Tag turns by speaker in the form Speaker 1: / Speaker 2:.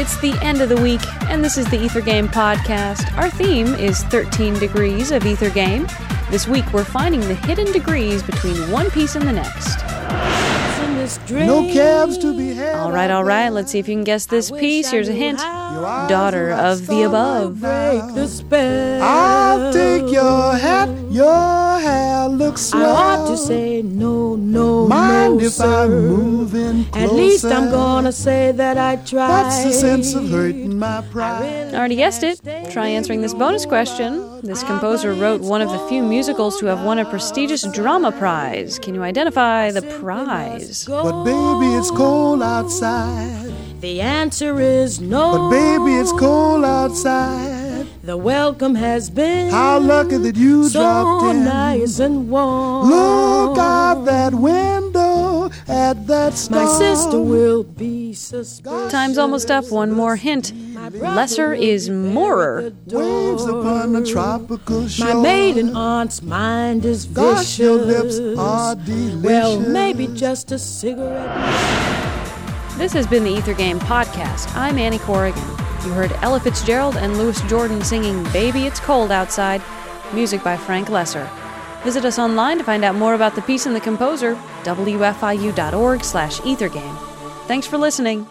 Speaker 1: It's the end of the week, and this is the Ether Game podcast. Our theme is 13 degrees of Ether Game. This week, we're finding the hidden degrees between one piece and the next.
Speaker 2: No cabs to be had.
Speaker 1: All right, all right, let's see if you can guess this piece. Here's a hint Daughter of the above.
Speaker 2: Hair looks swell.
Speaker 3: I ought to say no, no,
Speaker 2: Mind
Speaker 3: no,
Speaker 2: if
Speaker 3: sir.
Speaker 2: I'm moving closer?
Speaker 3: At least I'm gonna say that I tried.
Speaker 2: That's the sense of hurting my pride.
Speaker 1: I Already guessed it. Try answering this bonus question. This composer wrote one of the few musicals to have won a prestigious drama prize. Can you identify the prize?
Speaker 2: But baby, it's cold outside.
Speaker 3: The answer is no.
Speaker 2: But baby, it's cold outside.
Speaker 3: The welcome has been
Speaker 2: How lucky that you
Speaker 3: so
Speaker 2: dropped in.
Speaker 3: nice and warm.
Speaker 2: Look out that window at that star.
Speaker 3: My sister will be suspicious.
Speaker 1: Time's almost up. One more hint. Loesser is moorer.
Speaker 2: Waves upon the tropical shore.
Speaker 3: My maiden aunt's mind is vicious.
Speaker 2: Gosh, your lips are delicious.
Speaker 3: Well, maybe just a cigarette.
Speaker 1: This has been the Ether Game Podcast. I'm Annie Corrigan. You heard Ella Fitzgerald and Louis Jordan singing Baby It's Cold Outside, music by Frank Loesser. Visit us online to find out more about the piece and the composer, wfiu.org slash ethergame. Thanks for listening.